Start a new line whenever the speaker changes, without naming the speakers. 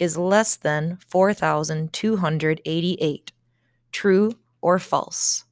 is less than 4,288. True or false?